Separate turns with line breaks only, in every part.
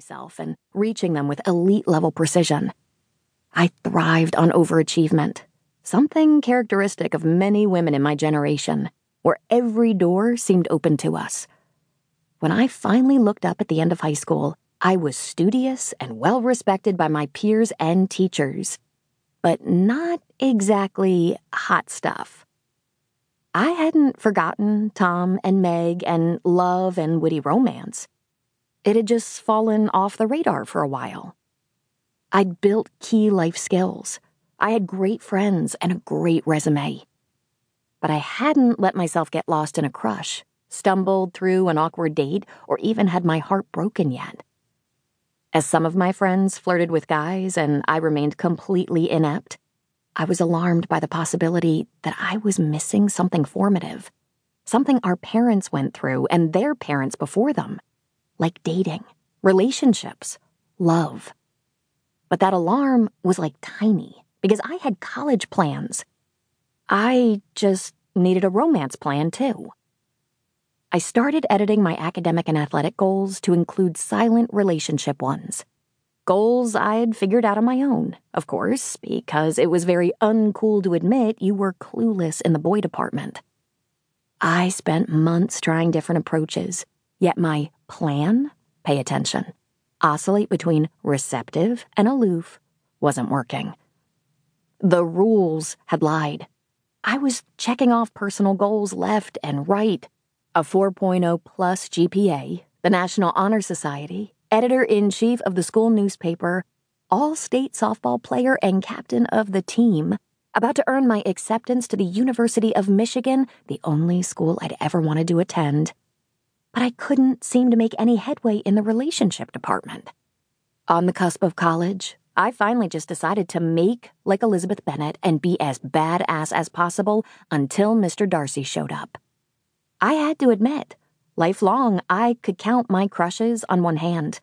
myself and reaching them with elite level precision. I thrived on overachievement, something characteristic of many women in my generation, where every door seemed open to us. When I finally looked up at the end of high school, I was studious and well respected by my peers and teachers, but not exactly hot stuff. I hadn't forgotten Tom and Meg and love and witty romance. It had just fallen off the radar for a while. I'd built key life skills. I had great friends and a great resume. But I hadn't let myself get lost in a crush, stumbled through an awkward date, or even had my heart broken yet. As some of my friends flirted with guys and I remained completely inept, I was alarmed by the possibility that I was missing something formative, something our parents went through and their parents before them, like dating, relationships, love. But that alarm was like tiny because I had college plans. I just needed a romance plan too. I started editing my academic and athletic goals to include silent relationship ones Goals I'd figured out on my own, of course, because it was very uncool to admit you were clueless in the boy department. I spent months trying different approaches, yet my plan, pay attention, oscillate between receptive and aloof, wasn't working. The rules had lied. I was checking off personal goals left and right a 4.0 plus GPA, the National Honor Society, editor in chief of the school newspaper, all state softball player and captain of the team, about to earn my acceptance to the University of Michigan, the only school I'd ever wanted to attend. But I couldn't seem to make any headway in the relationship department. On the cusp of college, I finally just decided to make like Elizabeth Bennet and be as badass as possible until Mr. Darcy showed up. I had to admit, Lifelong, I could count my crushes on one hand.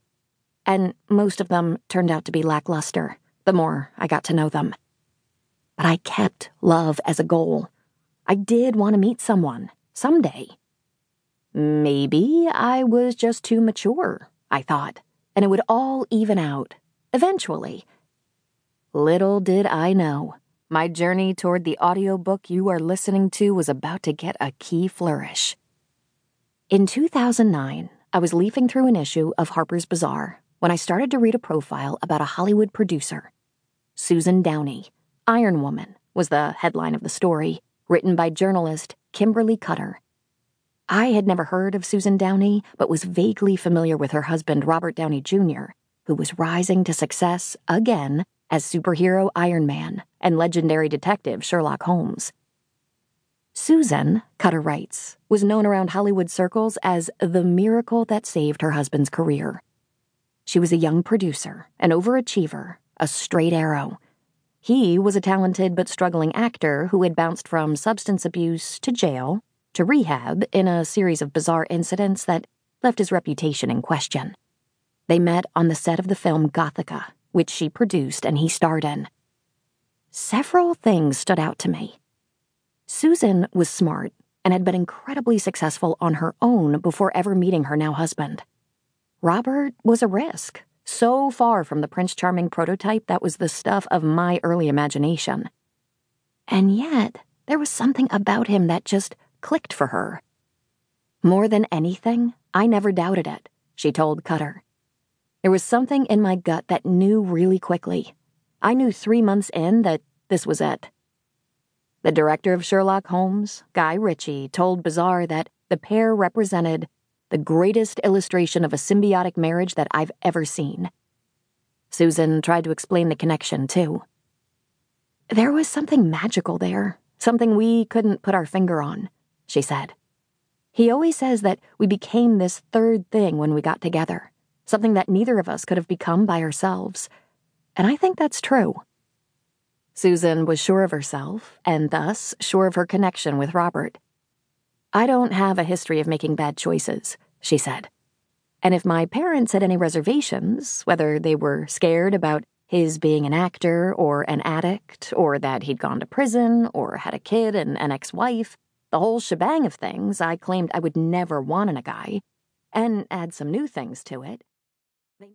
And most of them turned out to be lackluster the more I got to know them. But I kept love as a goal. I did want to meet someone, someday. Maybe I was just too mature, I thought, and it would all even out, eventually. Little did I know, my journey toward the audiobook you are listening to was about to get a key flourish. In 2009, I was leafing through an issue of Harper's Bazaar when I started to read a profile about a Hollywood producer. Susan Downey, Iron Woman, was the headline of the story, written by journalist Kimberly Cutter. I had never heard of Susan Downey, but was vaguely familiar with her husband, Robert Downey Jr., who was rising to success again as superhero Iron Man and legendary detective Sherlock Holmes. Susan, Cutter writes, was known around Hollywood circles as the miracle that saved her husband's career. She was a young producer, an overachiever, a straight arrow. He was a talented but struggling actor who had bounced from substance abuse to jail to rehab in a series of bizarre incidents that left his reputation in question. They met on the set of the film Gothika, which she produced and he starred in. Several things stood out to me. Susan was smart and had been incredibly successful on her own before ever meeting her now husband. Robert was a risk, so far from the Prince Charming prototype that was the stuff of my early imagination. And yet, there was something about him that just clicked for her. More than anything, I never doubted it, she told Cutter. There was something in my gut that knew really quickly. I knew three months in that this was it. The director of Sherlock Holmes, Guy Ritchie, told Bazaar that the pair represented the greatest illustration of a symbiotic marriage that I've ever seen. Susan tried to explain the connection, too. There was something magical there, something we couldn't put our finger on, she said. He always says that we became this third thing when we got together, something that neither of us could have become by ourselves. And I think that's true. Susan was sure of herself, and thus sure of her connection with Robert. I don't have a history of making bad choices, she said. And if my parents had any reservations, whether they were scared about his being an actor or an addict, or that he'd gone to prison or had a kid and an ex wife, the whole shebang of things I claimed I would never want in a guy, and add some new things to it,